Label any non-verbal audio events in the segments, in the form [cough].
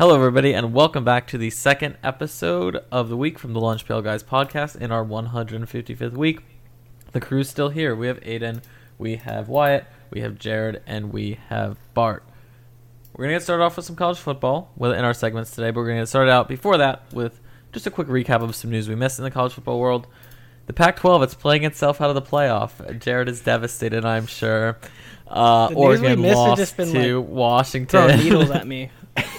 Hello, everybody, and welcome back to the second episode of the week from the Lunch Pail Guys podcast in our 155th week. The crew's still here. We have Aidan, we have Wyatt, we have Jarod, and we have Bart. We're going to get started off with some college football in our segments today, but we're going to get started out before that with just a quick recap of some news we missed in the college football world. The Pac 12, it's playing itself out of the playoff. Jarod is devastated, I'm sure. Uh, The news we Oregon lost just been, to like, Washington. Throwing needles at [laughs] me.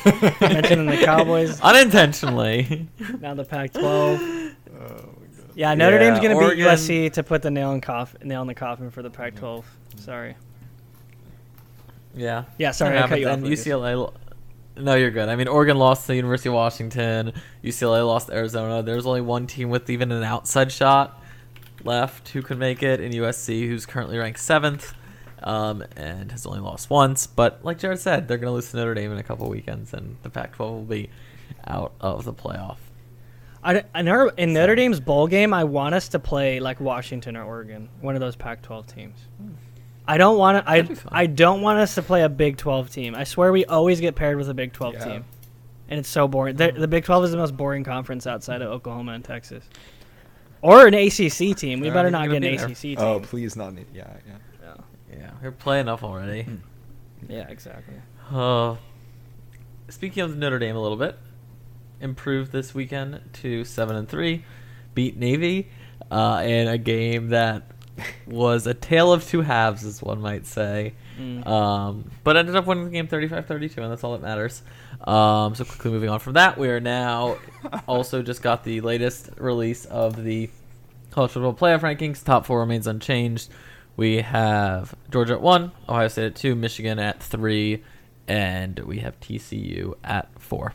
[laughs] Mentioning the Cowboys, Unintentionally. now the Pac 12. [laughs] Yeah, Notre Dame's Yeah, going to beat USC to put the nail in, nail in the coffin for the Pac 12. Sorry. Yeah. Yeah, sorry, I cut you off, UCLA. No, you're good. I mean, Oregon lost to the University of Washington. UCLA lost to Arizona. There's only one team with even an outside shot left who could make it in USC, who's currently ranked seventh, um, and has only lost once. But like Jarod said, they're going to lose to Notre Dame in a couple weekends, and the Pac-12 will be out of the playoff. I, in, our, in Notre Dame's bowl game, I want us to play like Washington or Oregon, one of those Pac-12 teams. I don't want to. I That'd be fun. I don't want us to play a Big 12 team. I swear we always get paired with a Big 12 Yeah. team, and it's so boring. The, the Big 12 is the most boring conference outside of Oklahoma and Texas, or an ACC team. We better not not get an gonna ACC team. Oh, please not. ne- Yeah, yeah. Yeah. We're playing enough already. yeah, exactly. Uh, speaking of Notre Dame a little bit, improved this weekend to seven and three, beat Navy uh, in a game that was a tale of two halves, as one might say. Mm. Um, but ended up winning the game 35-32, and that's all that matters. Um, so quickly moving on from that, we are now [laughs] also just got the latest release of the college football playoff rankings. Top four remains unchanged. We have Georgia at one, Ohio State at two, Michigan at three, and we have TCU at four.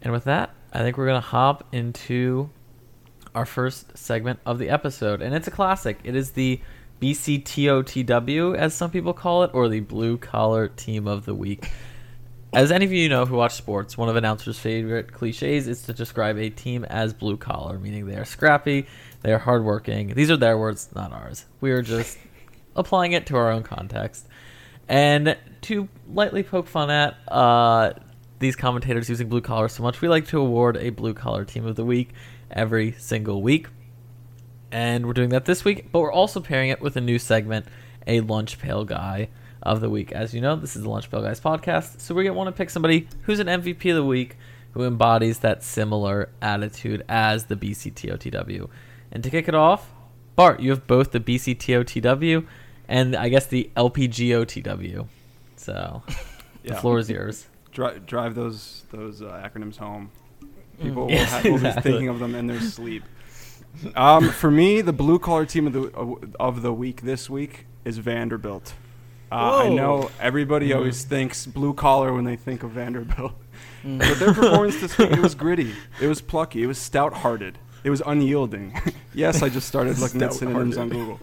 And with that, I think we're gonna hop into our first segment of the episode, and it's a classic. It is the BCTOTW, as some people call it, or the Blue Collar Team of the Week. As any of you know who watch sports, one of announcers' favorite cliches is to describe a team as blue collar, meaning they are scrappy, they are hardworking. These are their words, not ours. We are just [laughs] applying it to our own context. And to lightly poke fun at uh, these commentators using blue collar so much, we like to award a blue collar team of the week every single week. And we're doing that this week, but we're also pairing it with a new segment, a lunch pail guy of the week. As you know, this is the Lunch Pail Guys podcast, so to want to pick somebody who's an MVP of the week who embodies that similar attitude as the BCTOTW. And to kick it off, Bart, you have both the BCTOTW and I guess the LPGOTW. So [laughs] the Yeah. floor is yours. Dri- drive those those uh, acronyms home. People [laughs] will, Yes, ha- will exactly. be thinking of them in their sleep. Um, for me, the blue collar team of the of the week this week is Vanderbilt. Uh, I know everybody Mm-hmm. always thinks blue collar when they think of Vanderbilt, Mm. but their performance this week it was [laughs] gritty, it was plucky, it was stout hearted, it was unyielding. [laughs] yes, I just started looking at synonyms on Google.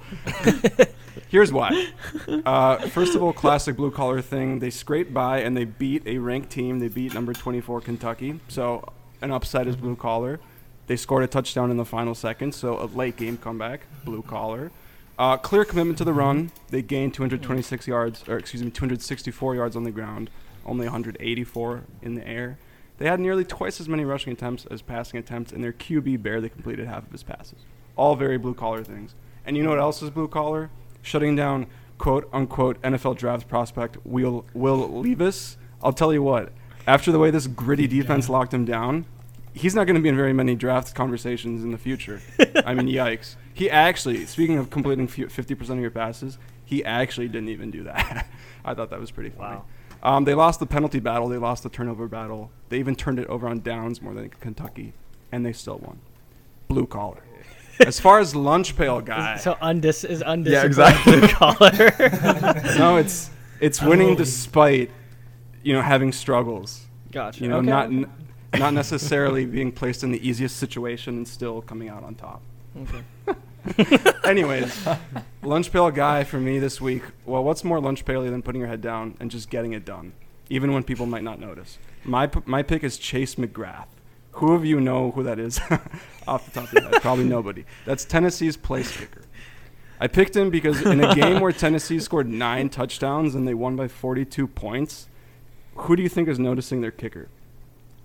[laughs] Here's why. Uh, first of all, classic blue collar thing. They scraped by and they beat a ranked team. They beat number 24 Kentucky. So an upside is blue collar. They scored a touchdown in the final seconds. So a late game comeback, blue collar. Uh, clear commitment to the run. They gained 226 yards, or excuse me, 264 yards on the ground, only 184 in the air. They had nearly twice as many rushing attempts as passing attempts, and their QB barely completed half of his passes. All very blue collar things. And you know what else is blue collar? Shutting down quote unquote NFL draft prospect Will Will Levis. I'll tell you what. After the way this gritty defense locked him down, he's not going to be in very many draft conversations in the future. I mean, [laughs] yikes. He actually, speaking of completing 50% of your passes, he actually didn't even do that. [laughs] I thought that was pretty funny. Wow. Um, they lost the penalty battle. They lost the turnover battle. They even turned it over on downs more than Kentucky, and they still won. Blue collar. [laughs] As far as lunch pail guy, [laughs] So undis is undis. Yeah, exactly. blue collar. [laughs] no, it's it's winning despite you know having struggles. gotcha. You know, okay. not n- not necessarily being placed in the easiest situation and still coming out on top. Okay. [laughs] Anyways, lunch pail guy for me this week. Well, what's more lunch paily than putting your head down and just getting it done, even when people might not notice? My my pick is Chase McGrath. Who of you know who that is [laughs] off the top of your head? Probably nobody. That's Tennessee's place kicker. I picked him because in a game where Tennessee scored nine touchdowns and they won by 42 points, who do you think is noticing their kicker?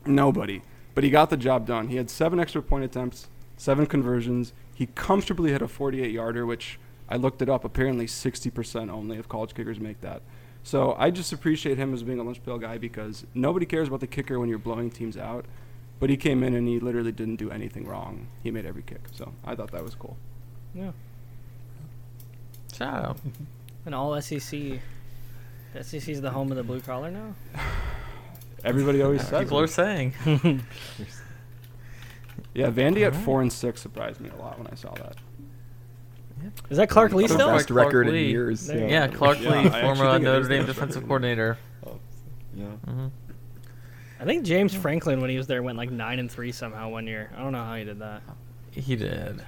Nobody. But he got the job done. He had seven extra point attempts, seven conversions. He comfortably hit a 48 yarder, which I looked it up. Apparently, 60% only of college kickers make that. So I just appreciate him as being a lunch pail guy because nobody cares about the kicker when you're blowing teams out. But he came in and he literally didn't do anything wrong. He made every kick. So I thought that was cool. Yeah. So, out. [laughs] And all SEC. The SEC is the home of the blue collar now. [sighs] Everybody always says People it. are saying. [laughs] [laughs] Yeah, Vandy at Alright. four and six surprised me a lot when I saw that. Is that Clark Lea The still? Clark best record in years. There you Yeah, Clark Yeah, Lea, I former think Notre Dame defensive coordinator. Oh, yeah. hmm I think James Franklin, when he was there, went like nine and three somehow one year. I don't know how he did that. He did.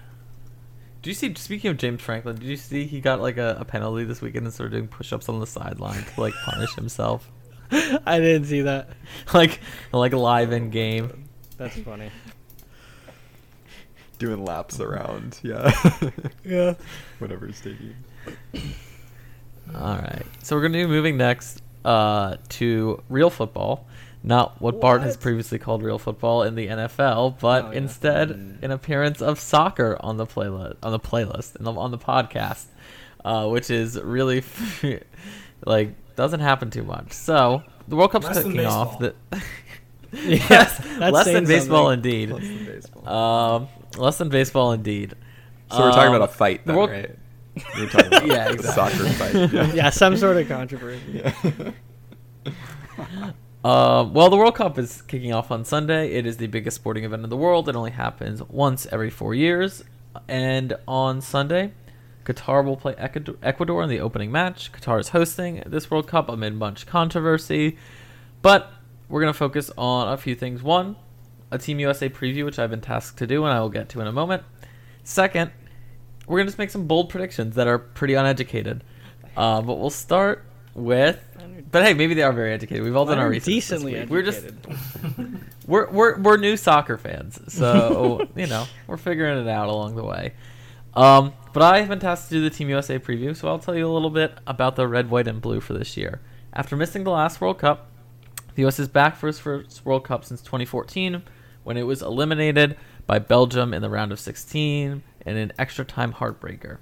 Do you see? Speaking of James Franklin, did you see he got like a, a penalty this weekend and started doing push-ups on the sideline to like punish himself, [laughs] I didn't see that. [laughs] like like live in game. That's funny. Doing laps around. Yeah. [laughs] Yeah. [laughs] Whatever taking. [coughs] All right, so we're gonna be moving next uh, to real football, not what, Bart has previously called real football in the NFL, but Oh, yeah. instead Mm. an appearance of soccer on the playlist on the playlist and on the podcast, uh, which is really [laughs] like doesn't happen too much. So the World Cup's Less kicking off. baseball. The Yeah, less, that's less saying than baseball something. indeed. Less than baseball. Um, less than baseball indeed. so we're talking Um, about a fight, the then, World- right? We're talking about [laughs] Yeah, a soccer fight. Yeah. [laughs] Yeah, some sort of controversy. Yeah. Uh, [laughs] well, the World Cup is kicking off on Sunday. It is the biggest sporting event in the world. It only happens once every four years. And on Sunday, Qatar will play Ecuador Ecuador in the opening match. Qatar is hosting this World Cup amid much controversy. But we're going to focus on a few things. One, a Team USA preview, which I've been tasked to do, and I will get to in a moment. Second, we're going to just make some bold predictions that are pretty uneducated. Uh, but we'll start with. But hey, maybe they are very educated. We've all done our research. decently week. We're just [laughs] we're we're we're new soccer fans, so [laughs] you know we're figuring it out along the way. Um, but I have been tasked to do the Team USA preview, so I'll tell you a little bit about the red, white, and blue for this year. After missing the last World Cup, the U.S. is back for its first World Cup since 2014, when it was eliminated by Belgium in the round of 16 in an extra time heartbreaker.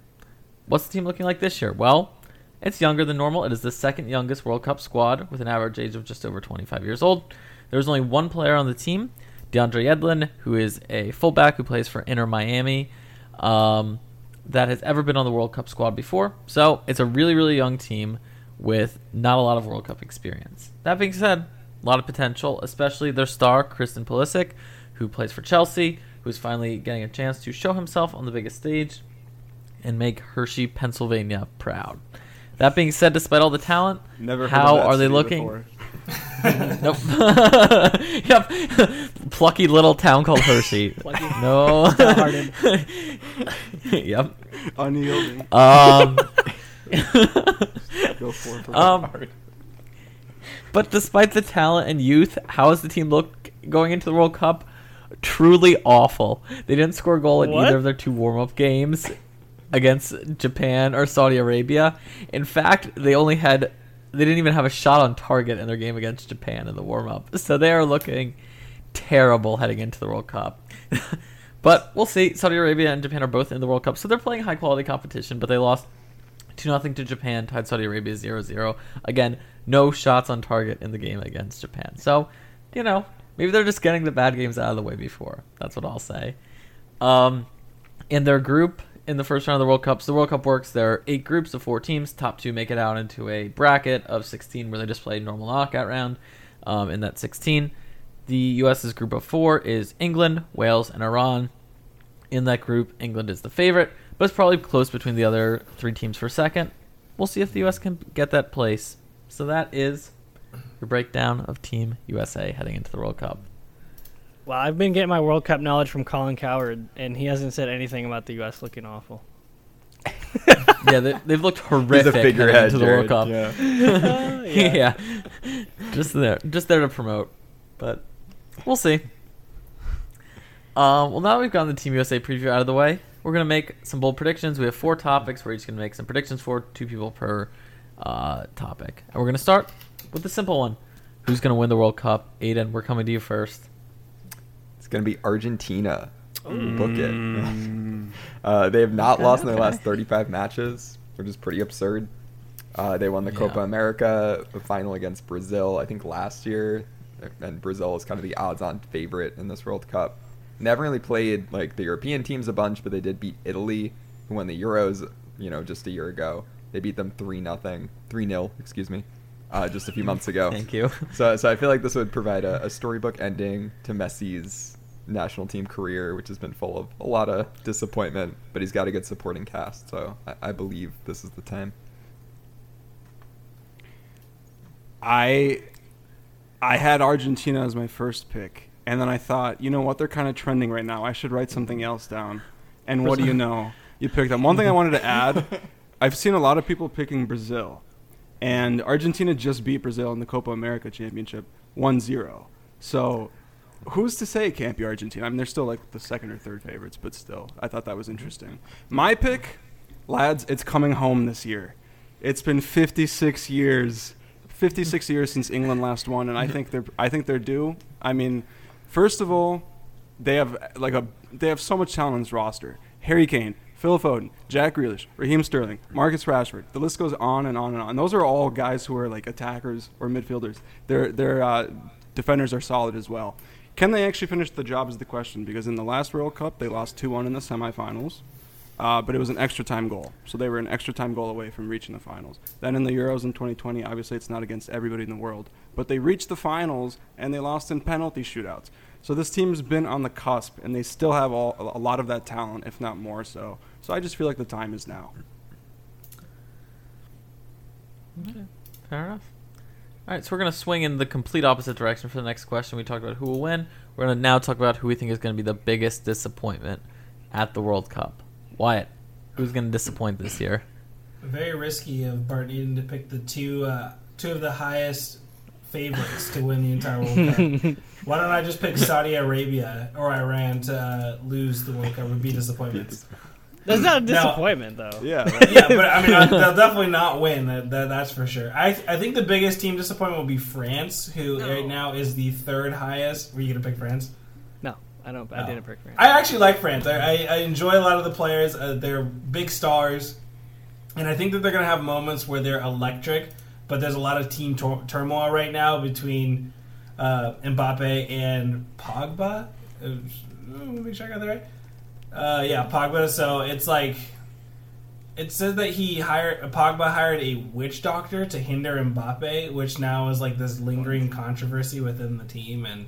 What's the team looking like this year? Well, it's younger than normal. It is the second youngest World Cup squad with an average age of just over 25 years old. There's only one player on the team, DeAndre Yedlin, who is a fullback who plays for Inter Miami, um, that has ever been on the World Cup squad before. So it's a really, really young team with not a lot of World Cup experience. That being said, a lot of potential, especially their star, Christian Pulisic, who plays for Chelsea, who's finally getting a chance to show himself on the biggest stage and make Hershey, Pennsylvania proud. That being said, despite all the talent, Never how are they looking? [laughs] nope. [laughs] yep. [laughs] Plucky little town called Hershey. Plucky. No. Stout-hearted. yep. Unyielding. Um. Go for it. For Um, but despite the talent and youth, how does the team look going into the World Cup? Truly awful. They didn't score a goal in What? either of their two warm-up games against Japan or Saudi Arabia. In fact, they only had they didn't even have a shot on target in their game against Japan in the warm-up. So they are looking terrible heading into the World Cup. [laughs] but we'll see. Saudi Arabia and Japan are both in the World Cup, so they're playing high-quality competition, but they lost 2 nothing to Japan, tied Saudi Arabia 0 0. Again, no shots on target in the game against Japan. So, you know, maybe they're just getting the bad games out of the way before. That's what I'll say. Um, in their group, in the first round of the World Cup, so the World Cup works. There are eight groups of four teams. Top two make it out into a bracket of 16 where they just play normal knockout round um, in that 16. The U.S.'s group of four is England, Wales, and Iran in that group. England is the favorite, but it's probably close between the other three teams for second. We'll see if the U.S. can get that place. So that is your breakdown of Team USA heading into the World Cup. Well, I've been getting my World Cup knowledge from Colin Cowherd, and he hasn't said anything about the U.S. looking awful. [laughs] yeah, they, they've looked horrific [laughs] He's a figurehead into the World Jarod. Cup. [laughs] Yeah. yeah. just there, just there to promote, but we'll see. Um, well, now that we've gotten the Team USA preview out of the way, we're gonna make some bold predictions. We have four topics. We're each gonna make some predictions for two people per uh, topic, and we're gonna start with the simple one: Who's gonna win the World Cup? Aidan, we're coming to you first. It's gonna be Argentina. Book it. Mm. [laughs] uh, they have not Okay, lost in their last [laughs] 35 matches, which is pretty absurd. Uh, they won the Copa Yeah. America the final against Brazil, I think last year, and Brazil is kind of the odds-on favorite in this World Cup. Never really played like the European teams a bunch, but they did beat Italy, who won the Euros, you know, just a year ago. They beat them three nothing, three 0 excuse me, uh, just a few months ago. [laughs] Thank you. So, so I feel like this would provide a, a storybook ending to Messi's national team career, which has been full of a lot of disappointment. But he's got a good supporting cast, so I, I believe this is the time. I I had Argentina as my first pick, and then I thought, you know what, they're kind of trending right now. I should write something else down. And what do you know? You picked them. One thing I wanted to add, [laughs] I've seen a lot of people picking Brazil, and Argentina just beat Brazil in the Copa America Championship 1-0. So, who's to say it can't be Argentina? I mean, they're still like the second or third favorites, but still, I thought that was interesting. My pick, lads, it's coming home this year. It's been 56 years, 56 years since England last won, and I mm-hmm. think they're I think they're due. I mean, first of all, they have like a they have so much talent on this roster. Harry Kane, Phil Foden, Jack Grealish, Raheem Sterling, Marcus Rashford. The list goes on and on and on. Those are all guys who are like attackers or midfielders. Their their uh, defenders are solid as well. Can they actually finish the job is the question because in the last World Cup they lost 2-1 in the semifinals. Uh, but it was an extra time goal. So they were an extra time goal away from reaching the finals. Then in the Euros in 2020, obviously it's not against everybody in the world, but they reached the finals and they lost in penalty shootouts. So this team's been on the cusp and they still have all, a lot of that talent, if not more so. So I just feel like the time is now. Okay, fair enough. All right, so we're gonna swing in the complete opposite direction for the next question. We talked about who will win. We're gonna now talk about who we think is gonna be the biggest disappointment at the World Cup. Wyatt, who's gonna disappoint this year? Very risky of Bart Aidan to pick the two uh, two of the highest favorites to win the entire World Cup. [laughs] Why don't I just pick Saudi Arabia or Iran to uh, lose the World Cup? Would be disappointments. That's not a No. disappointment, though. Yeah. [laughs] yeah, but I mean, uh, they'll definitely not win. That, that, that's for sure. I I think the biggest team disappointment will be France, who right now is the third highest. Were you gonna pick France? No, I don't. I didn't pick France. I actually like France. I, I, I enjoy a lot of the players. Uh, they're big stars, and I think that they're going to have moments where they're electric. But there's a lot of team tor- turmoil right now between uh, Mbappe and Pogba. Uh, let me make sure I got that right. Uh, yeah, Pogba. So it's like it says that he hired Pogba hired a witch doctor to hinder Mbappe, which now is like this lingering controversy within the team and.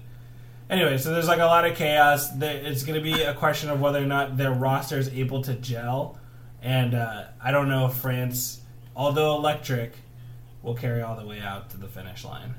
Anyway, so there's like a lot of chaos. It's going to be a question of whether or not their roster is able to gel, and uh, I don't know if France, although electric, will carry all the way out to the finish line.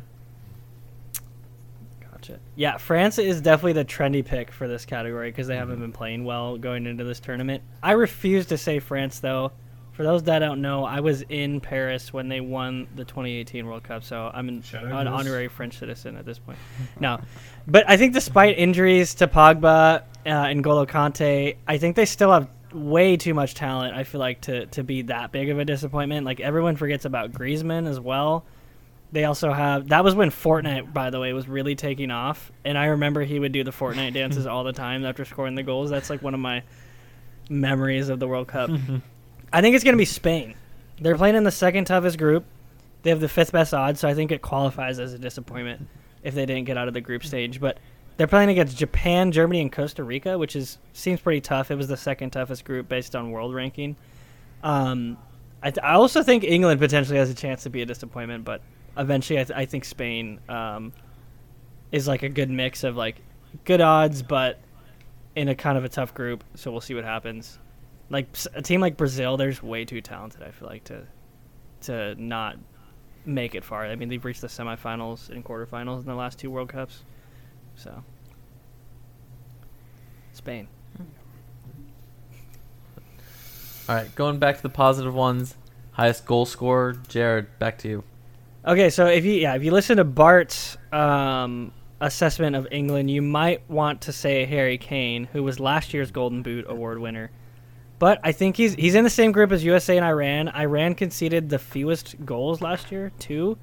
Gotcha. Yeah, France is definitely the trendy pick for this category because they haven't been playing well going into this tournament. I refuse to say France though. For those that don't know, I was in Paris when they won the 2018 World Cup, so I'm an, an honorary French citizen at this point. no, but I think despite injuries to Pogba uh, and Golo Kante, I think they still have way too much talent. I feel like to to be that big of a disappointment. Like everyone forgets about Griezmann as well. They also have that was when Fortnite, by the way, was really taking off, and I remember he would do the Fortnite [laughs] dances all the time after scoring the goals. That's like one of my memories of the World Cup. [laughs] I think it's gonna be Spain. They're playing in the second toughest group. They have the fifth best odds, so I think it qualifies as a disappointment if they didn't get out of the group stage. But they're playing against Japan, Germany, and Costa Rica, which is seems pretty tough. It was the second toughest group based on world ranking. Um, I, th- I also think England potentially has a chance to be a disappointment, but eventually I, th- I think Spain um, is like a good mix of like good odds, but in a kind of a tough group. So we'll see what happens. Like a team like Brazil, they're just way too talented. I feel like to to not make it far. I mean, they've reached the semifinals and quarterfinals in the last two World Cups. So Spain. [laughs] All right, going back to the positive ones. Highest goal scorer, Jarod. Back to you. Okay, so if you yeah, if you listen to Bart's um, assessment of England, you might want to say Harry Kane, who was last year's Golden Boot award winner. But I think he's he's in the same group as USA and Iran. Iran conceded the fewest goals last year, too.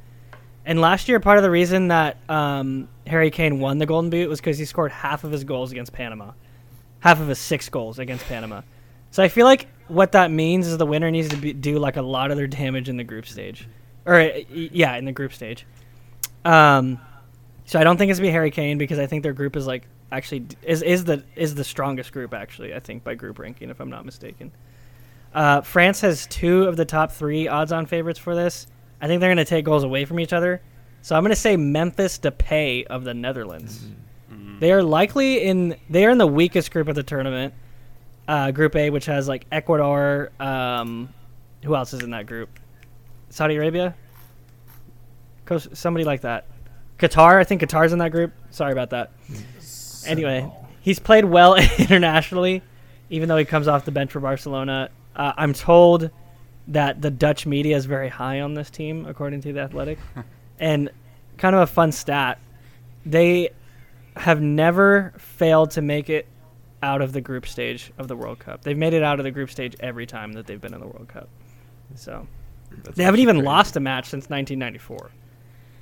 And last year, part of the reason that um, Harry Kane won the Golden Boot was because he scored half of his goals against Panama, half of his six goals against Panama. So I feel like what that means is the winner needs to be, do like a lot of their damage in the group stage, or yeah, in the group stage. Um, so I don't think it's gonna be Harry Kane because I think their group is like actually is is the is the strongest group actually. I think by group ranking, if I'm not mistaken. Uh, France has two of the top three odds-on favorites for this. I think they're going to take goals away from each other. So I'm going to say Memphis Depay of the Netherlands. They are likely in they are in the weakest group of the tournament, uh, Group A, which has like Ecuador. Um, who else is in that group? Saudi Arabia. Somebody like that. Qatar. I think Qatar's in that group. Sorry about that. Anyway, he's played well [laughs] internationally, even though he comes off the bench for Barcelona. Uh, I'm told that the Dutch media is very high on this team, according to the Athletic. [laughs] and kind of a fun stat: they have never failed to make it out of the group stage of the World Cup. They've made it out of the group stage every time that they've been in the World Cup. So That's they haven't even crazy. lost a match since 1994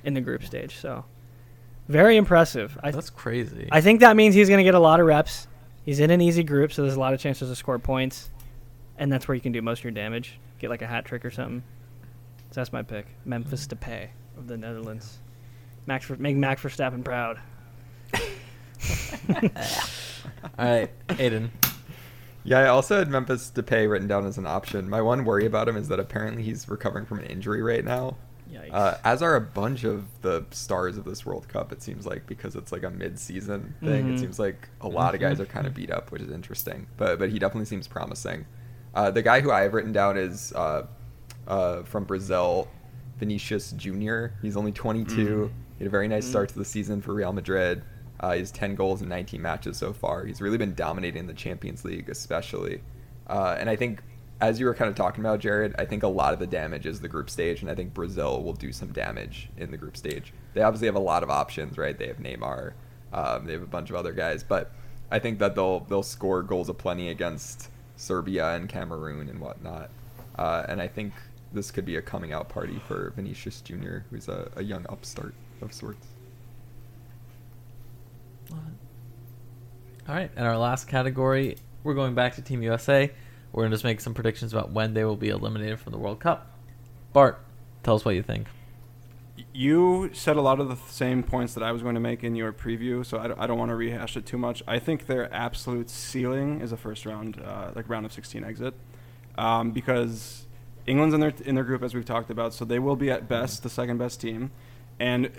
in the group stage. So very impressive. I That's crazy. I think that means he's going to get a lot of reps. He's in an easy group, so there's a lot of chances to score points, and that's where you can do most of your damage. Get like a hat trick or something. So that's my pick, Memphis Depay of the Netherlands. Max, for, make Max Verstappen proud. [laughs] All right, Aidan. Yeah, I also had Memphis Depay written down as an option. My one worry about him is that apparently he's recovering from an injury right now. Uh, as are a bunch of the stars of this World Cup, it seems like, because it's like a mid-season thing. Mhm. It seems like a lot of guys are kind of beat up, which is interesting. But but he definitely seems promising. Uh, the guy who I have written down is uh, uh, from Brazil, Vinicius Junior. He's only 22. He had a very nice start to the season for Real Madrid. Uh, he has 10 goals in 19 matches so far. He's really been dominating the Champions League, especially. Uh, and I think, as you were kind of talking about, Jarod, I think a lot of the damage is the group stage, and I think Brazil will do some damage in the group stage. They obviously have a lot of options, right? They have Neymar, um, they have a bunch of other guys, but I think that they'll they'll score goals aplenty against Serbia and Cameroon and whatnot. Uh, and I think this could be a coming out party for Vinicius Jr., who's a, a young upstart of sorts. All right, and our last category, we're going back to Team USA. We're gonna just make some predictions about when they will be eliminated from the World Cup. Bart, tell us what you think. You said a lot of the same points that I was going to make in your preview, so I don't, I don't want to rehash it too much. I think their absolute ceiling is a first round, uh, like round of 16 exit, um, because England's in their in their group as we've talked about, so they will be at best the second best team, and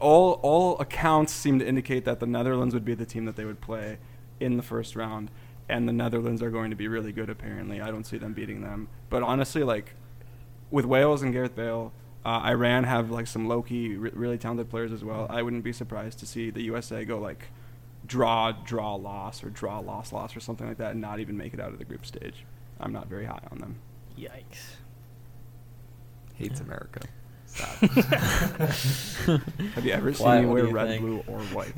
all all accounts seem to indicate that the Netherlands would be the team that they would play in the first round, and the Netherlands are going to be really good. Apparently, I don't see them beating them, but honestly, like with Wales and Gareth Bale, uh, Iran have like some low-key, re- really talented players as well. I wouldn't be surprised to see the USA go like draw, draw, loss, or draw, loss, loss, or something like that, and not even make it out of the group stage. I'm not very high on them. Yikes. Hates America. Sad. [laughs] [laughs] Have you ever seen Why- me wear red, think? blue, or white?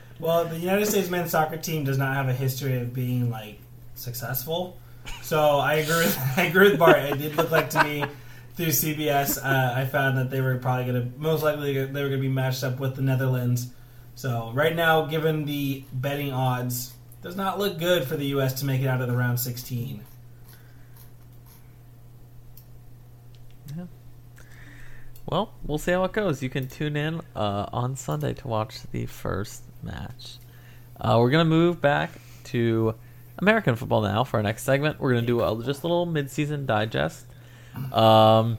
[laughs] Well, the United States men's soccer team does not have a history of being like successful. So I agree. With, [laughs] I agree with Bart. It did look like to me through CBS. Uh, I found that they were probably going to most likely they were going to be matched up with the Netherlands. So right now, given the betting odds, does not look good for the U.S. to make it out of the round 16. Yeah. Well, we'll see how it goes. You can tune in uh, on Sunday to watch the first match. Uh, we're gonna move back to American football now for our next segment. We're gonna do a just a little mid-season digest, um,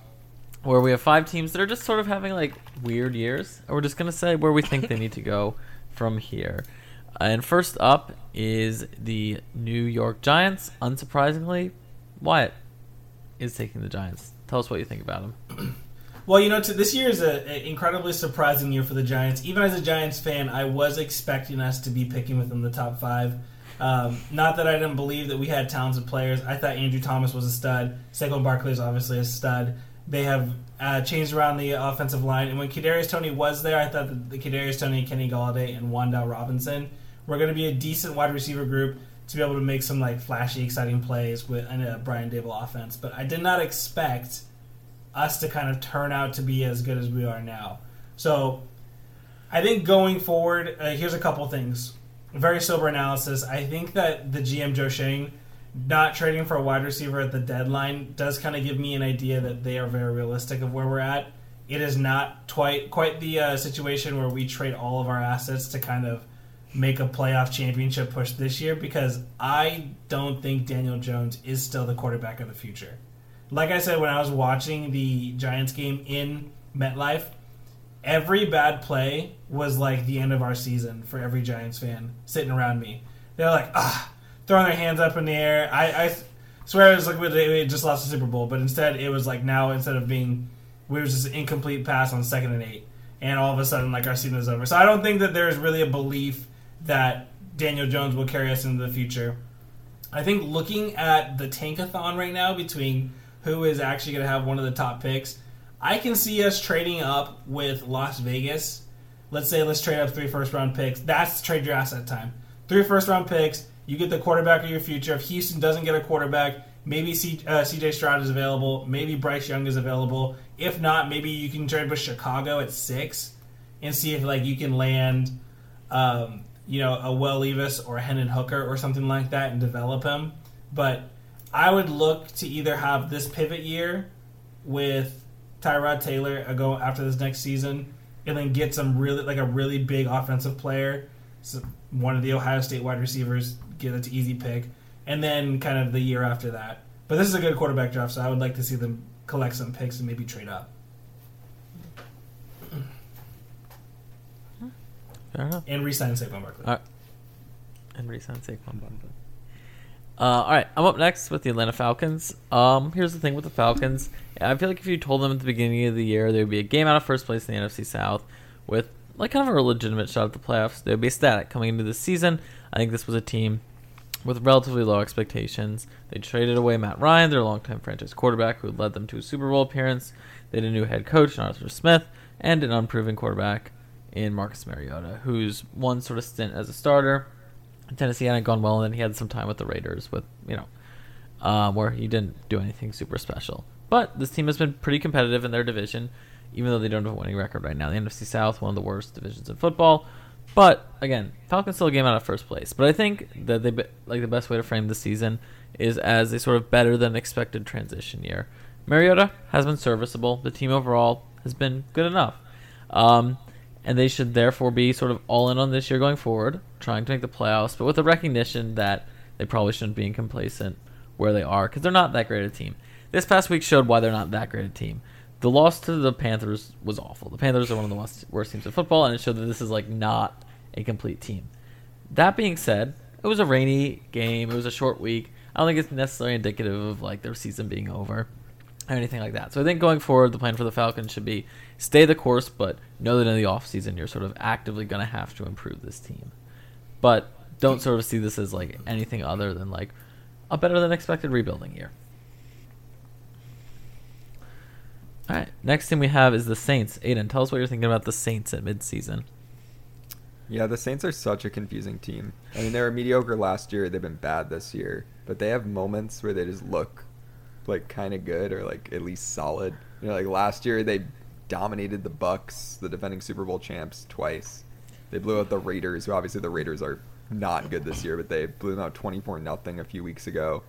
where we have five teams that are just sort of having like weird years, and we're just gonna say where we think they need to go from here. And first up is the New York Giants. Unsurprisingly, Wyatt is taking the Giants. Tell us what you think about them. Well, you know, this year is an incredibly surprising year for the Giants. Even as a Giants fan, I was expecting us to be picking within the top five. Um, not that I didn't believe that we had talented players. I thought Andrew Thomas was a stud. Saquon Barkley is obviously a stud. They have uh, changed around the offensive line, and when Kadarius Toney was there, I thought that the Kadarius Toney, Kenny Golladay, and Wan'Dale Robinson were going to be a decent wide receiver group to be able to make some like flashy, exciting plays with a Brian Daboll offense. But I did not expect us to kind of turn out to be as good as we are now. So I think going forward, uh, here's a couple things. Very sober analysis. I think that the GM Joe Schoen not trading for a wide receiver at the deadline does kind of give me an idea that they are very realistic of where we're at. It is not quite quite the uh, situation where we trade all of our assets to kind of make a playoff championship push this year because I don't think Daniel Jones is still the quarterback of the future like I said when I was watching the Giants game in MetLife, every bad play was like the end of our season for every Giants fan sitting around me. They're like, ah, throwing their hands up in the air. I, I swear it was like we just lost the Super Bowl, but instead it was like now instead of being, we was just an incomplete pass on second and eight, and all of a sudden like our season is over. So I don't think that there's really a belief that Daniel Jones will carry us into the future. I think looking at the tankathon right now between who is actually going to have one of the top picks. I can see us trading up with Las Vegas. Let's say let's trade up three first round picks. That's trade your asset time. Three first round picks. You get the quarterback of your future. If Houston doesn't get a quarterback, maybe uh, CJ Stroud is available. Maybe Bryce Young is available. If not, maybe you can trade with Chicago at six and see if like you can land, um, you know, a Will Levis or a Hendon Hooker or something like that and develop him. But I would look to either have this pivot year with Tyrod Taylor go after this next season, and then get some really like a really big offensive player, so one of the Ohio State wide receivers, get it to easy pick, and then kind of the year after that. But this is a good quarterback draft, so I would like to see them collect some picks and maybe trade up. Fair enough. And resign Saquon Barkley. Right. And resign Saquon Barkley. Uh, all right, I'm up next with the Atlanta Falcons. Um, here's the thing with the Falcons. I feel like if you told them at the beginning of the year there would be a game out of first place in the NFC South with like kind of a legitimate shot at the playoffs, they would be ecstatic coming into the season. I think this was a team with relatively low expectations. They traded away Matt Ryan, their longtime franchise quarterback, who led them to a Super Bowl appearance. They had a new head coach, Arthur Smith, and an unproven quarterback in Marcus Mariota, who's one sort of stint as a starter Tennessee hadn't gone well, and then he had some time with the Raiders, with you know, um, where he didn't do anything super special. But this team has been pretty competitive in their division, even though they don't have a winning record right now. The NFC South, one of the worst divisions in football. But again, Falcons still a game out of first place. But I think that they like the best way to frame the season is as a sort of better than expected transition year. Mariota has been serviceable. The team overall has been good enough. Um, and they should therefore be sort of all in on this year going forward, trying to make the playoffs, but with the recognition that they probably shouldn't be in complacent where they are because they're not that great a team. This past week showed why they're not that great a team. The loss to the Panthers was awful. The Panthers are one of the worst, worst teams in football, and it showed that this is like not a complete team. That being said, it was a rainy game. It was a short week. I don't think it's necessarily indicative of like their season being over or anything like that. So I think going forward, the plan for the Falcons should be stay the course, but know that in the offseason you're sort of actively going to have to improve this team. But don't sort of see this as like anything other than like a better than expected rebuilding year. All right, next thing we have is the Saints. Aidan, tell us what you're thinking about the Saints at midseason. Yeah, the Saints are such a confusing team. I mean, they were mediocre last year. They've been bad this year, but they have moments where they just look like kind of good or like at least solid. You know, like last year they dominated the Bucs, the defending Super Bowl champs, twice. They blew out the Raiders, who obviously the Raiders are not good this year, but they blew them out 24 nothing a few weeks ago.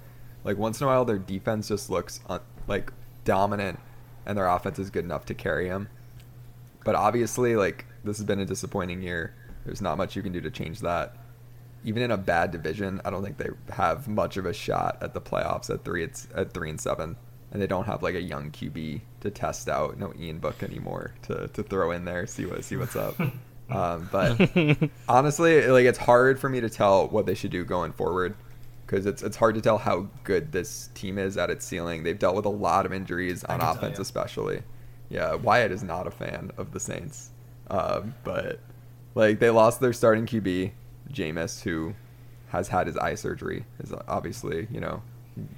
Like once in a while, their defense just looks un- like dominant, and their offense is good enough to carry them. But obviously, like this has been a disappointing year. There's not much you can do to change that even in a bad division, I don't think they have much of a shot at the playoffs at three. It's at three and seven, and they don't have like a young QB to test out. No Ian Book anymore to, to throw in there, see what see what's up. [laughs] um, but [laughs] honestly, like it's hard for me to tell what they should do going forward because it's it's hard to tell how good this team is at its ceiling. They've dealt with a lot of injuries on offense, especially. Yeah, Wyatt is not a fan of the Saints, um, but like they lost their starting QB, Jameis, who has had his eye surgery, is obviously you know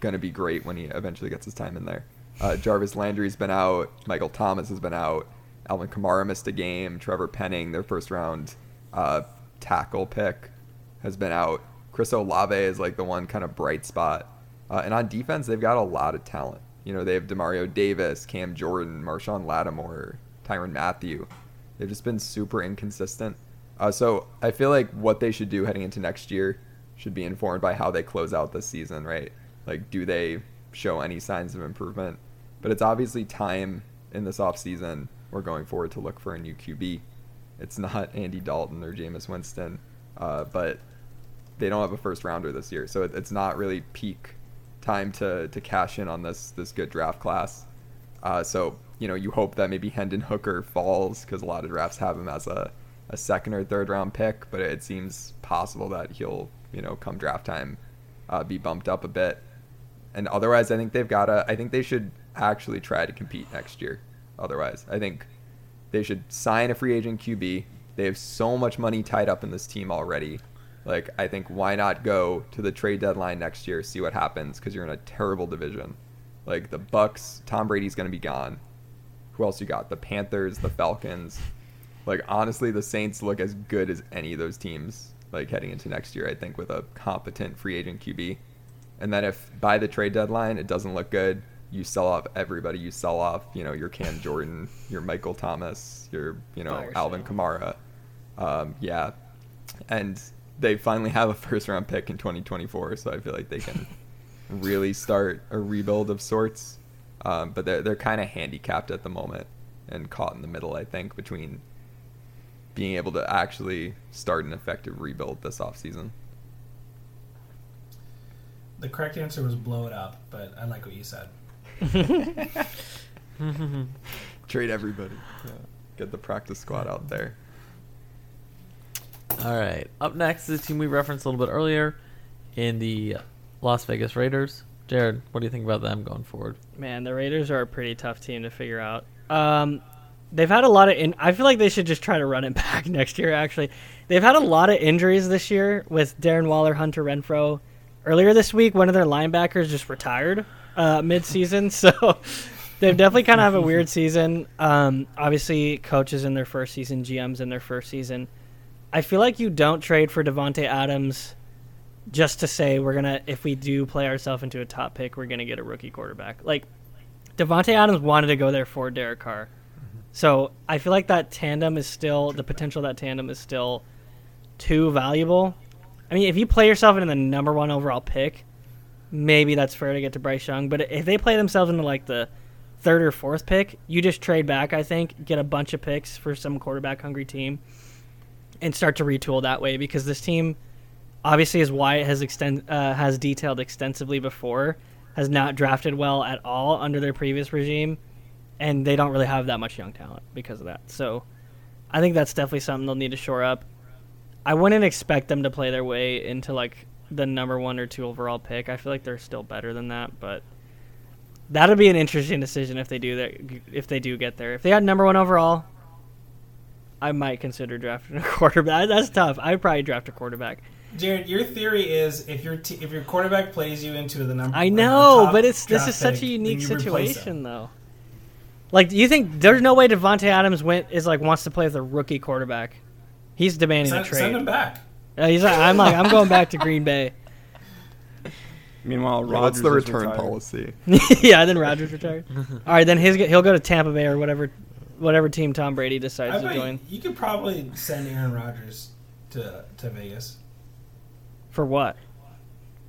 going to be great when he eventually gets his time in there. Uh, Jarvis Landry's been out. Michael Thomas has been out. Alvin Kamara missed a game. Trevor Penning, their first round uh, tackle pick, has been out. Chris Olave is like the one kind of bright spot. Uh, and on defense, they've got a lot of talent. You know, they have Demario Davis, Cam Jordan, Marshon Lattimore, Tyrann Mathieu. They've just been super inconsistent. Uh, so I feel like what they should do heading into next year should be informed by how they close out this season, right? Like, do they show any signs of improvement? But it's obviously time in this offseason or going forward to look for a new QB. It's not [laughs] Andy Dalton or Jameis Winston, uh, but they don't have a first rounder this year, so it's not really peak time to to cash in on this this good draft class. Uh, so you know you hope that maybe Hendon Hooker falls because a lot of drafts have him as a a second or third round pick, but it seems possible that he'll you know come draft time uh, be bumped up a bit. And otherwise, I think they've got to. I think they should actually try to compete next year. Otherwise, I think they should sign a free agent QB. They have so much money tied up in this team already. Like, I think why not go to the trade deadline next year, see what happens, because you're in a terrible division. Like the Bucs, Tom Brady's going to be gone. Who else you got? The Panthers, the Falcons. Like honestly, the Saints look as good as any of those teams. Like heading into next year, I think with a competent free agent QB. And then if by the trade deadline it doesn't look good, you sell off everybody. You sell off, you know, your Cam Jordan, your Michael Thomas, your, you know, Fire Alvin sale. Kamara. Um, yeah. And they finally have a first round pick in 2024, so I feel like they can [laughs] really start a rebuild of sorts. Um, but they're, they're kind of handicapped at the moment and caught in the middle, I think, between being able to actually start an effective rebuild this offseason. The correct answer was blow it up, but I like what you said. [laughs] Trade everybody. Yeah. Get the practice squad out there. All right. Up next is a team we referenced a little bit earlier in the Las Vegas Raiders. Jarod, what do you think about them going forward? Man, the Raiders are a pretty tough team to figure out. Um, they've had a lot of. In- I feel like they should just try to run it [laughs] back next year. Actually, they've had a lot of injuries this year with Darren Waller, Hunter Renfrow. Earlier this week, one of their linebackers just retired uh, mid-season, [laughs] so they've definitely kind of have a weird [laughs] season. Um, obviously, coaches in their first season, GMs in their first season. I feel like you don't trade for Davante Adams just to say we're gonna if we do play ourselves into a top pick, we're gonna get a rookie quarterback. Like Davante Adams wanted to go there for Derek Carr, so I feel like that tandem is still the potential. That tandem is still too valuable. I mean, if you play yourself into the number one overall pick, maybe that's fair to get to Bryce Young. But if they play themselves into like the third or fourth pick, you just trade back. I think get a bunch of picks for some quarterback hungry team, and start to retool that way because this team obviously as Wyatt has extend uh, has detailed extensively before, has not drafted well at all under their previous regime, and they don't really have that much young talent because of that. So, I think that's definitely something they'll need to shore up. I wouldn't expect them to play their way into like the number one or two overall pick. I feel like they're still better than that, but that'll be an interesting decision if they do that. If they do get there, if they had number one overall, I might consider drafting a [laughs] quarterback. That's tough. I'd probably draft a quarterback. Jarod, your theory is if your t- if your quarterback plays you into the number, I know, but it's this is such a unique you replace him. situation, though. Like, do you think there's no way Davante Adams went is like wants to play with a rookie quarterback? He's demanding Send, a trade. send him back. Uh, he's like, I'm like, I'm going back to Green Bay. Meanwhile, Yeah, What's the is return retired. policy? [laughs] yeah, then Rodgers retired. All right, then his he'll go to Tampa Bay or whatever, whatever team Tom Brady I decides to bet join. you could probably send Aaron Rodgers to to Vegas. For what?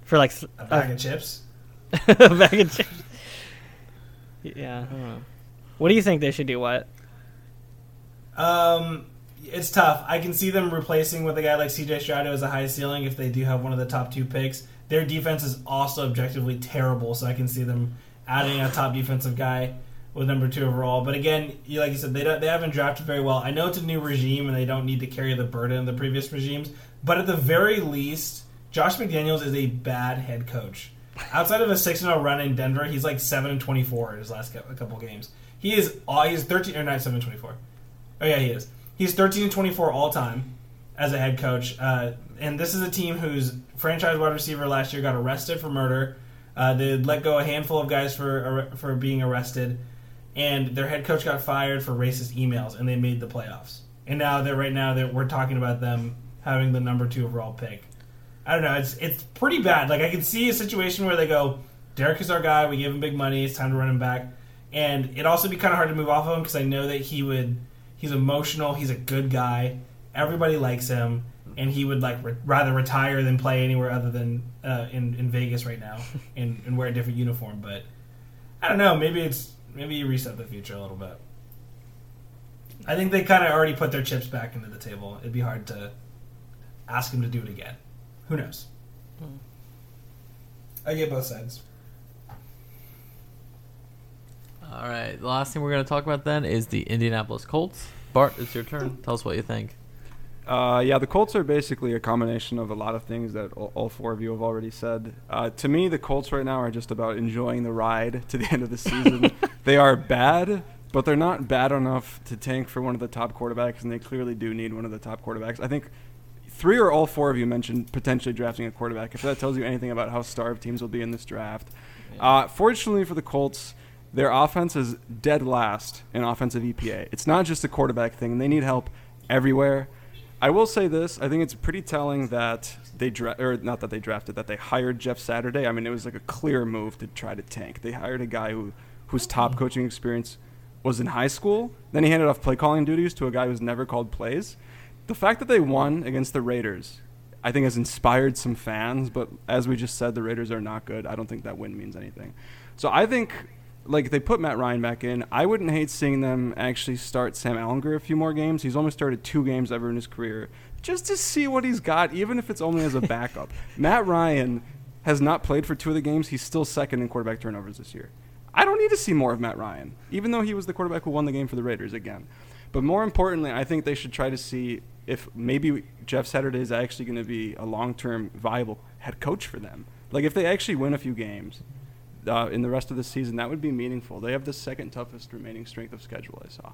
For like th- A bag of chips. [laughs] a bag of chips. Yeah. I don't know. What do you think they should do? What? Um, it's tough. I can see them replacing with a guy like CJ Stroud as a high ceiling if they do have one of the top two picks. Their defense is also objectively terrible, so I can see them adding a top defensive guy with number two overall. But again, like you said, they don't, they haven't drafted very well. I know it's a new regime and they don't need to carry the burden of the previous regimes, but at the very least, Josh McDaniels is a bad head coach. Outside of a six 0 run in Denver, he's like seven and twenty four in his last cou- couple games. He is all he's thirteen or not seven twenty four. Oh yeah, he is. He's thirteen and twenty four all time as a head coach. Uh, and this is a team whose franchise wide receiver last year got arrested for murder. Uh, they let go a handful of guys for for being arrested, and their head coach got fired for racist emails, and they made the playoffs. And now they're right now we're talking about them having the number two overall pick. I don't know. It's it's pretty bad. Like I can see a situation where they go, Derek is our guy. We give him big money. It's time to run him back. And it'd also be kind of hard to move off of him because I know that he would. He's emotional. He's a good guy. Everybody likes him, and he would like re- rather retire than play anywhere other than uh, in in Vegas right now [laughs] and, and wear a different uniform. But I don't know. Maybe it's maybe you reset the future a little bit. I think they kind of already put their chips back into the table. It'd be hard to ask him to do it again. Who knows? I get both sides. All right. The last thing we're going to talk about then is the Indianapolis Colts. Bart, it's your turn. Tell us what you think. Uh, yeah, the Colts are basically a combination of a lot of things that all, all four of you have already said. Uh, to me, the Colts right now are just about enjoying the ride to the end of the season. [laughs] they are bad, but they're not bad enough to tank for one of the top quarterbacks, and they clearly do need one of the top quarterbacks. I think three or all four of you mentioned potentially drafting a quarterback. If that tells you anything about how starved teams will be in this draft, uh, fortunately for the Colts, their offense is dead last in offensive EPA. It's not just a quarterback thing; they need help everywhere. I will say this: I think it's pretty telling that they dra- or not that they drafted that they hired Jeff Saturday. I mean, it was like a clear move to try to tank. They hired a guy who whose top coaching experience was in high school. Then he handed off play calling duties to a guy who's never called plays. The fact that they won against the Raiders, I think, has inspired some fans. But as we just said, the Raiders are not good. I don't think that win means anything. So I think like they put Matt Ryan back in. I wouldn't hate seeing them actually start Sam Ehlinger a few more games. He's only started two games ever in his career, just to see what he's got, even if it's only as a [laughs] backup. Matt Ryan has not played for two of the games. He's still second in quarterback turnovers this year. I don't need to see more of Matt Ryan, even though he was the quarterback who won the game for the Raiders again. But more importantly, I think they should try to see if maybe Jeff Saturday is actually going to be a long-term viable head coach for them. Like if they actually win a few games uh, in the rest of the season, that would be meaningful. They have the second toughest remaining strength of schedule I saw.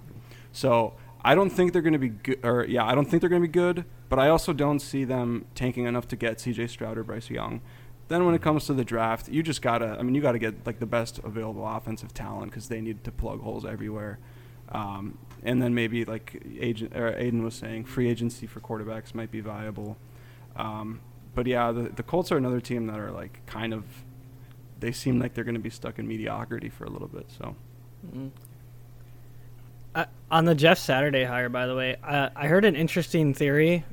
So I don't think they're going to be good. Or yeah, I don't think they're going to be good. But I also don't see them tanking enough to get C.J. Stroud or Bryce Young. Then when it comes to the draft, you just gotta. I mean, you gotta get like the best available offensive talent because they need to plug holes everywhere. Um, and then maybe like agent or Aidan was saying, free agency for quarterbacks might be viable. Um, but yeah, the the Colts are another team that are like kind of. They seem like they're going to be stuck in mediocrity for a little bit. So Uh, on the Jeff Saturday hire, by the way, uh, I heard an interesting theory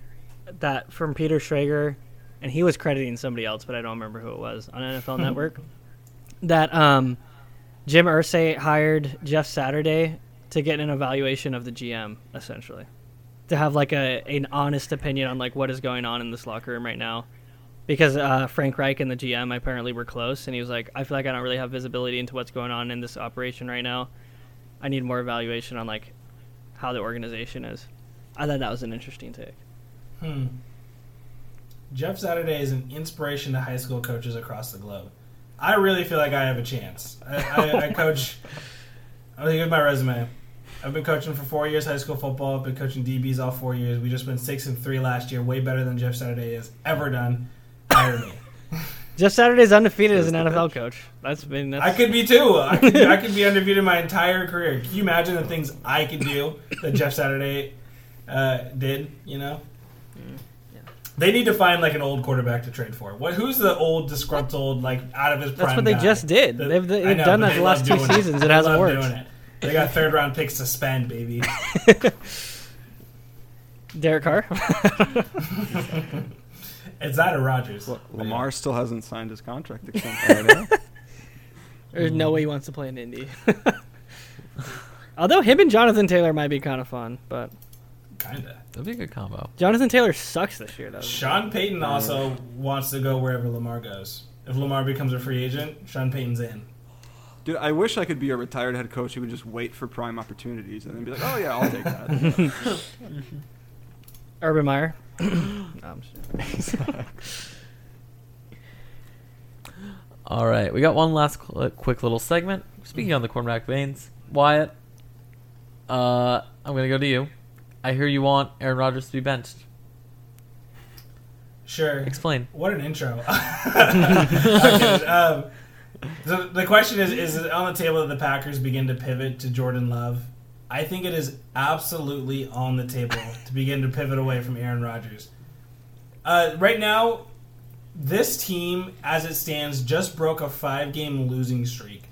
that from Peter Schrager, and he was crediting somebody else, but I don't remember who it was on NFL [laughs] Network. That um, Jim Irsay hired Jeff Saturday to get an evaluation of the GM, essentially, to have like a an honest opinion on like what is going on in this locker room right now. Because uh, Frank Reich and the GM apparently were close, and he was like, "I feel like I don't really have visibility into what's going on in this operation right now. I need more evaluation on like how the organization is." I thought that was an interesting take. Hmm. Jeff Saturday is an inspiration to high school coaches across the globe. I really feel like I have a chance. I, I, I coach. [laughs] I think of my resume. I've been coaching for four years high school football. I've been coaching DBs all four years. We just went six and three last year, way better than Jeff Saturday has ever done. Hire me. [laughs] Jeff Saturday's undefeated as an NFL coach. That's been that's, I could be too. I [laughs] could, I could be undefeated my entire career. Can you imagine the things I could do that Jeff Saturday uh, did? You know, they need to find like an old quarterback to trade for. What? Who's the old disgruntled like out of his prime? That's what they guy? just did. The- They've- they've know, done that they the last two doing it. seasons. It hasn't worked. doing it. They got third round picks to spend, baby. [laughs] Derek Carr. It's that or Rodgers. Look, Lamar still hasn't signed his contract extension. [laughs] There's no way he wants to play in Indy. [laughs] Although him and Jonathan Taylor might be kind of fun, but Kinda. That'd be a good combo. Jonathan Taylor sucks this year, though. Sean Payton also wants to go wherever Lamar goes. If Lamar becomes a free agent, Sean Payton's in. Dude, I wish I could be a retired head coach who would just wait for prime opportunities and then be like, oh yeah, I'll take that. [laughs] Urban Meyer. No, [laughs] All right, we got one last cl- quick little segment. Speaking on the cornerback veins, Wyatt, Uh, I'm gonna go to you. I hear you want Aaron Rodgers to be benched. Sure. Explain. What an intro. [laughs] [laughs] okay, um, the, the question is Is it on the table that the Packers begin to pivot to Jordan Love? I think it is absolutely on the table to begin to pivot away from Aaron Rodgers. Uh, right now, this team, as it stands, just broke a five game losing streak.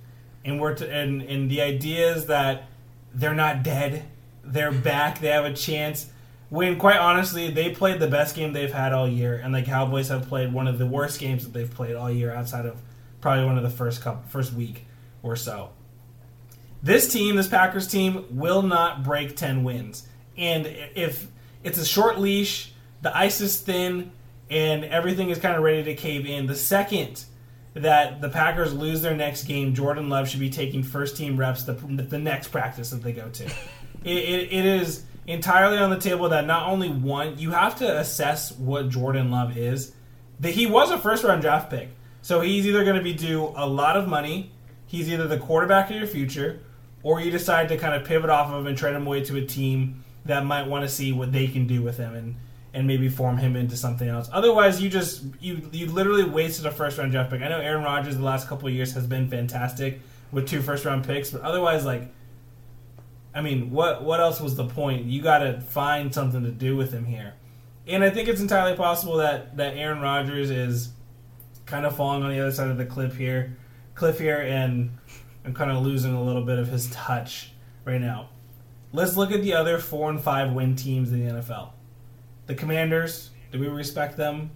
And, we're to, and, and the idea is that they're not dead, they're back, they have a chance. When quite honestly they played the best game they've had all year. And the cowboys have played one of the worst games that they've played all year outside of probably one of the first couple first week or so this team this packers team will not break 10 wins and if it's a short leash the ice is thin and everything is kind of ready to cave in the second that the packers lose their next game jordan love should be taking first team reps the, the next practice that they go to [laughs] it, it, it is entirely on the table that not only one, you have to assess what Jordan Love is. That he was a first round draft pick, so he's either going to be due a lot of money. He's either the quarterback of your future, or you decide to kind of pivot off of him and trade him away to a team that might want to see what they can do with him and and maybe form him into something else. Otherwise, you just you you literally wasted a first round draft pick. I know Aaron Rodgers the last couple years has been fantastic with two first round picks, but otherwise, like I mean, what what else was the point? You got to find something to do with him here, and I think it's entirely possible that that Aaron Rodgers is kind of falling on the other side of the cliff here, cliff here, and I'm kind of losing a little bit of his touch right now. Let's look at the other four and five win teams in the NFL. The Commanders. Do we respect them?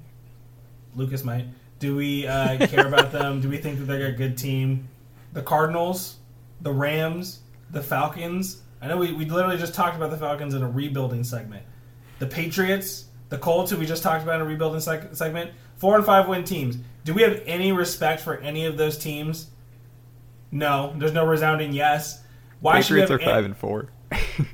Lucas might. Do we uh, [laughs] care about them? Do we think that they're a good team? The Cardinals, the Rams, the Falcons, I know we, we literally just talked about the Falcons in a rebuilding segment. The Patriots, the Colts, who we just talked about in a rebuilding seg- segment, four and five win teams. Do we have any respect for any of those teams? No, there's no resounding yes. Why should we? Patriots are five and four.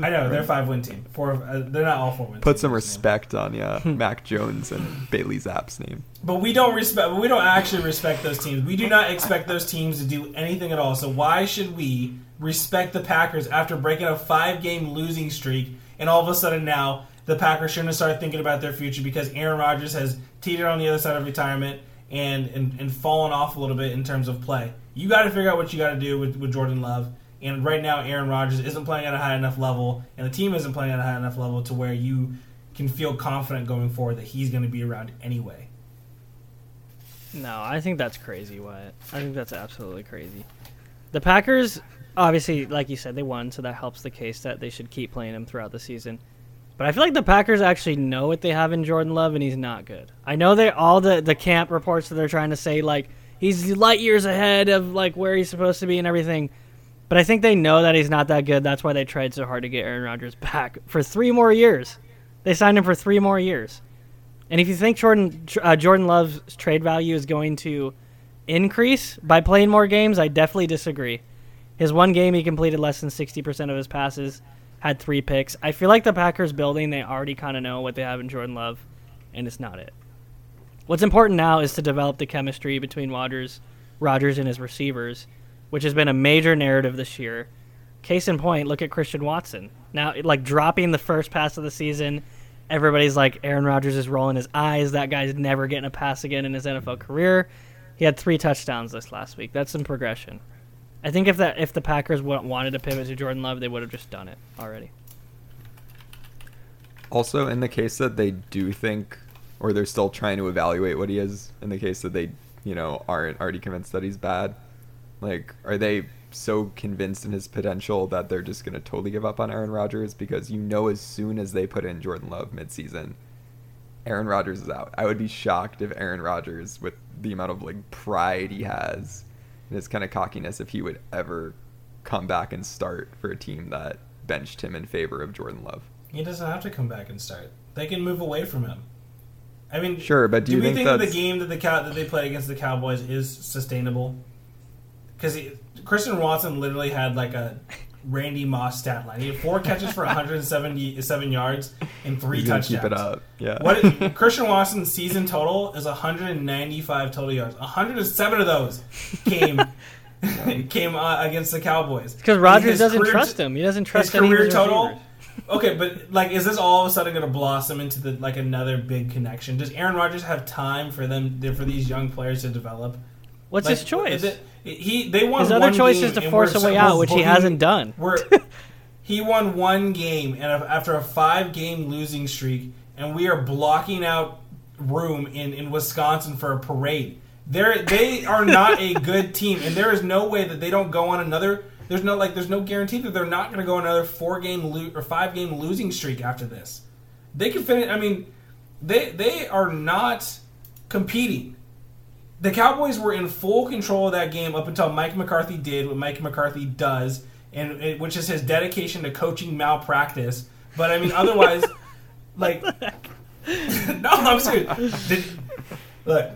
I know they're [laughs] five win team. Four, uh, they're not all four win. Put some respect on yeah, [laughs] Mac Jones and Bailey Zappe's name. But we don't respect. We don't actually respect those teams. We do not expect those teams to do anything at all. So why should we respect the Packers after breaking a five game losing streak, and all of a sudden now the Packers shouldn't start thinking about their future because Aaron Rodgers has teetered on the other side of retirement and, and, and fallen off a little bit in terms of play. You got to figure out what you got to do with, with Jordan Love. And right now, Aaron Rodgers isn't playing at a high enough level, and the team isn't playing at a high enough level to where you can feel confident going forward that he's going to be around anyway. No, I think that's crazy, Wyatt. I think that's absolutely crazy. The Packers obviously, like you said, they won, so that helps the case that they should keep playing him throughout the season. But I feel like the Packers actually know what they have in Jordan Love, and he's not good. I know they all the the camp reports that they're trying to say like he's light years ahead of like where he's supposed to be and everything. But I think they know that he's not that good. That's why they tried so hard to get Aaron Rodgers back [laughs] for three more years. They signed him for three more years. And if you think Jordan uh, Jordan Love's trade value is going to increase by playing more games, I definitely disagree. His one game, he completed less than 60% of his passes, had three picks. I feel like the Packers building, they already kind of know what they have in Jordan Love, and it's not it. What's important now is to develop the chemistry between Rodgers, Rodgers and his receivers, which has been a major narrative this year. Case in point, look at Christian Watson. Now, like dropping the first pass of the season, everybody's like, Aaron Rodgers is rolling his eyes. That guy's never getting a pass again in his NFL career. He had three touchdowns this last week. That's some progression. I think if that if the Packers wanted to pivot to Jordan Love, they would have just done it already. Also, in the case that they do think, or they're still trying to evaluate what he is, in the case that they, you know, aren't already convinced that he's bad, like, are they so convinced in his potential that they're just going to totally give up on Aaron Rodgers? Because you know, as soon as they put in Jordan Love midseason, Aaron Rodgers is out. I would be shocked if Aaron Rodgers, with the amount of like pride he has and his kind of cockiness if he would ever come back and start for a team that benched him in favor of Jordan Love. He doesn't have to come back and start. They can move away from him. I mean, sure, but do, do you we think, think that the game that the cow that they play against the Cowboys is sustainable? Because Christian Watson literally had like a Randy Moss stat line. He had four catches for [laughs] 177 yards and three He's touchdowns. Keep it up, yeah. What [laughs] Christian Watson's season total is 195 total yards. 107 of those came [laughs] came uh, against the Cowboys. Because Rodgers doesn't career trust him. He doesn't trust any of career total. receivers. Okay, but like, is this all of a sudden going to blossom into the like another big connection? Does Aaron Rodgers have time for them for these young players to develop? What's Like, his choice? the- he they won. His other choice is to force a way out, which he hasn't done. [laughs] He won one game, and after a five-game losing streak, and we are blocking out room in, in Wisconsin for a parade. They're they are not a [laughs] good team, and there is no way that they don't go on another. There's no like there's no guarantee that they're not going to go another four-game lo- or five-game losing streak after this. They can finish. I mean, they they are not competing. The Cowboys were in full control of that game up until Mike McCarthy did what Mike McCarthy does, and it, which is his dedication to coaching malpractice. But I mean, otherwise, [laughs] like, [laughs] no, I'm serious. Did, look,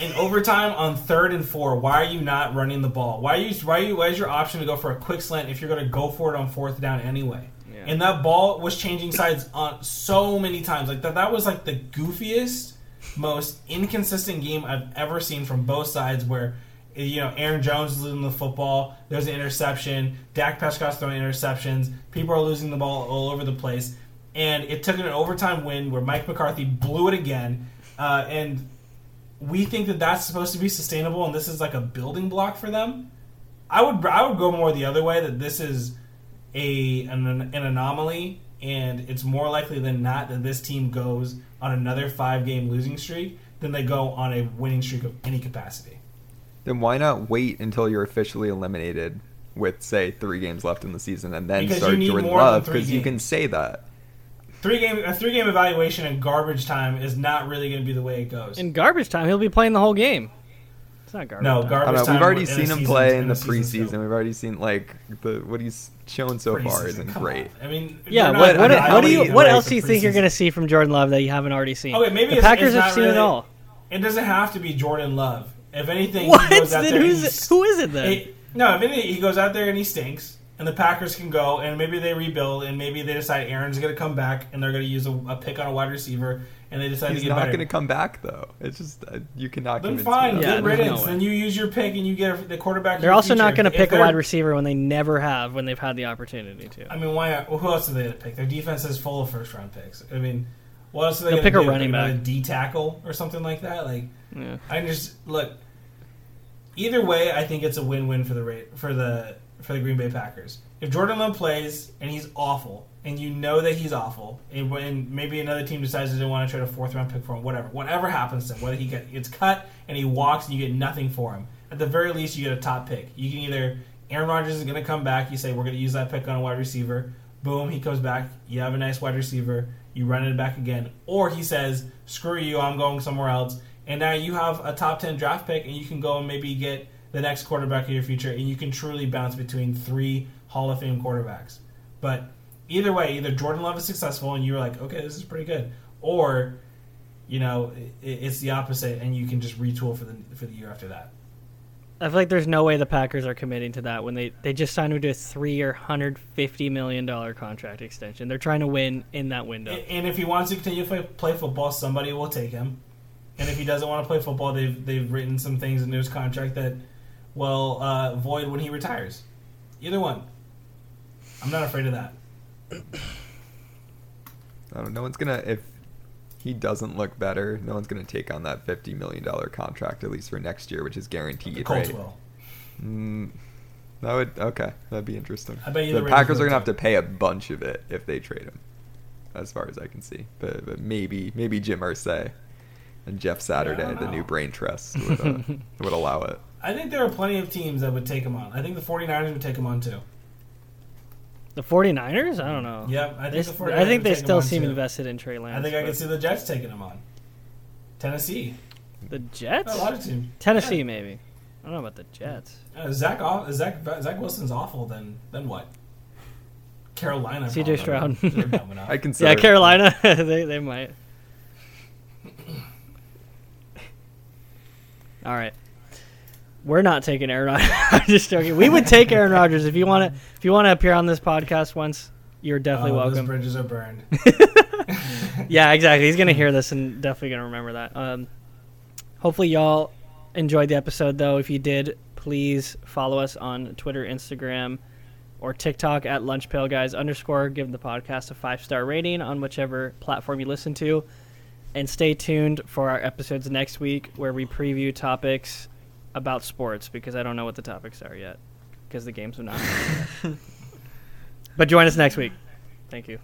in overtime on third and four, why are you not running the ball? Why are you? Why are you? Why is your option to go for a quick slant if you're going to go for it on fourth down anyway? Yeah. And that ball was changing sides on so many times. Like that, that was like the goofiest, most inconsistent game I've ever seen from both sides. Where you know Aaron Jones is losing the football, there's an interception, Dak Prescott's throwing interceptions, people are losing the ball all over the place, and it took an overtime win where Mike McCarthy blew it again, uh, and we think that that's supposed to be sustainable, and this is like a building block for them. I would I would go more the other way that this is a an, an anomaly, and it's more likely than not that this team goes on another five game losing streak than they go on a winning streak of any capacity. Then why not wait until you're officially eliminated with say three games left in the season and then Because start need Jordan Love because you can say that. Three game a three game evaluation in garbage time is not really going to be the way it goes. In garbage time, he'll be playing the whole game. It's not garbage. No, time. garbage I time We've already seen him play in in the preseason. We've already seen like the what he's shown so far isn't great. on. I mean, Yeah, not what, what, evaluating what do you what rate else do you think you're going to see from Jordan Love that you haven't already seen? Okay, maybe the it's- Packers it's have not seen it all. It doesn't have to be Jordan Love. If anything, What? he goes out Then there. who's it, who is it then? It- no, if anything, he goes out there and he stinks, and the Packers can go, and maybe they rebuild, and maybe they decide Aaron's going to come back, and they're going to use a, a pick on a wide receiver, and they decide He's to get not better. going to come back though. It's just uh, you cannot then convince fine, me. Yeah, good there's no riddance. way. then you use your pick, and you get the quarterback. They're your also not going to pick a wide receiver when they never have when they've had the opportunity to. I mean, why? Well, who else do they have to pick? Their defense is full of first round picks. I mean, what else are they They'll gonna pick a do? running Pick another back. D tackle or something like that. Like, Yeah. I just look. Either way, I think it's a win-win for the rate for the for the Green Bay Packers. If Jordan Love plays and he's awful, and you know that he's awful, and when maybe another team decides they want to trade a fourth round pick for him, whatever, whatever happens to him, whether he gets cut and he walks and you get nothing for him, at the very least you get a top pick. You can either Aaron Rodgers is going to come back, you say we're going to use that pick on a wide receiver, boom, he comes back, you have a nice wide receiver, you run it back again, or he says screw you, I'm going somewhere else, and now you have a top ten draft pick, and you can go and maybe get the next quarterback of your future, and you can truly bounce between three Hall of Fame quarterbacks. But either way, either Jordan Love is successful, and you're like, okay, this is pretty good, or you know, it, it's the opposite, and you can just retool for the for the year after that. I feel like there's no way the Packers are committing to that when they, they just signed him to a three-year, hundred fifty million dollar contract extension. They're trying to win in that window. And if he wants to continue to play, play football, somebody will take him. And if he doesn't want to play football, they've they've written some things into his contract that will uh, void when he retires. Either one. I'm not afraid of that. I don't know. No one's gonna if he doesn't look better. No one's gonna take on that fifty million dollar contract at least for next year, which is guaranteed. The Colts right? will. Mm, that would okay. That'd be interesting. I bet you the the Packers are gonna have to pay a bunch of it if they trade him, as far as I can see. But, but maybe maybe Jim Irsay and Jeff Saturday, don't the new brain trust, would, uh, [laughs] would allow it. I think there are plenty of teams that would take him on. I think the 49ers would take him on too. The 49ers? I don't know. Yep, I think s- the 49ers I think would they take still seem too. invested in Trey Lance. I think I but- could see the Jets taking him on. Tennessee. the Jets. A lot of teams. Tennessee, Yeah. maybe. I don't know about the Jets. Uh, Zach, off, Zach Zach Wilson's awful. Then then what? Carolina. C.J. Stroud. They're dumb enough. [laughs] I consider Yeah, Carolina. [laughs] they they might. All right. We're not taking Aaron [laughs] Rodgers. I'm just joking. We would take Aaron Rodgers if you want to. If you want to appear on this podcast once, you're definitely Oh, Those welcome. bridges are burned. [laughs] [laughs] Yeah, exactly. He's gonna hear this and definitely gonna remember that. Um, hopefully, y'all enjoyed the episode. Though, if you did, please follow us on Twitter, Instagram, or TikTok at lunchpailguys underscore. Give the podcast a five star rating on whichever platform you listen to. And stay tuned for our episodes next week where we preview topics about sports because I don't know what the topics are yet because the games have not. [laughs] but join us next week. Thank you.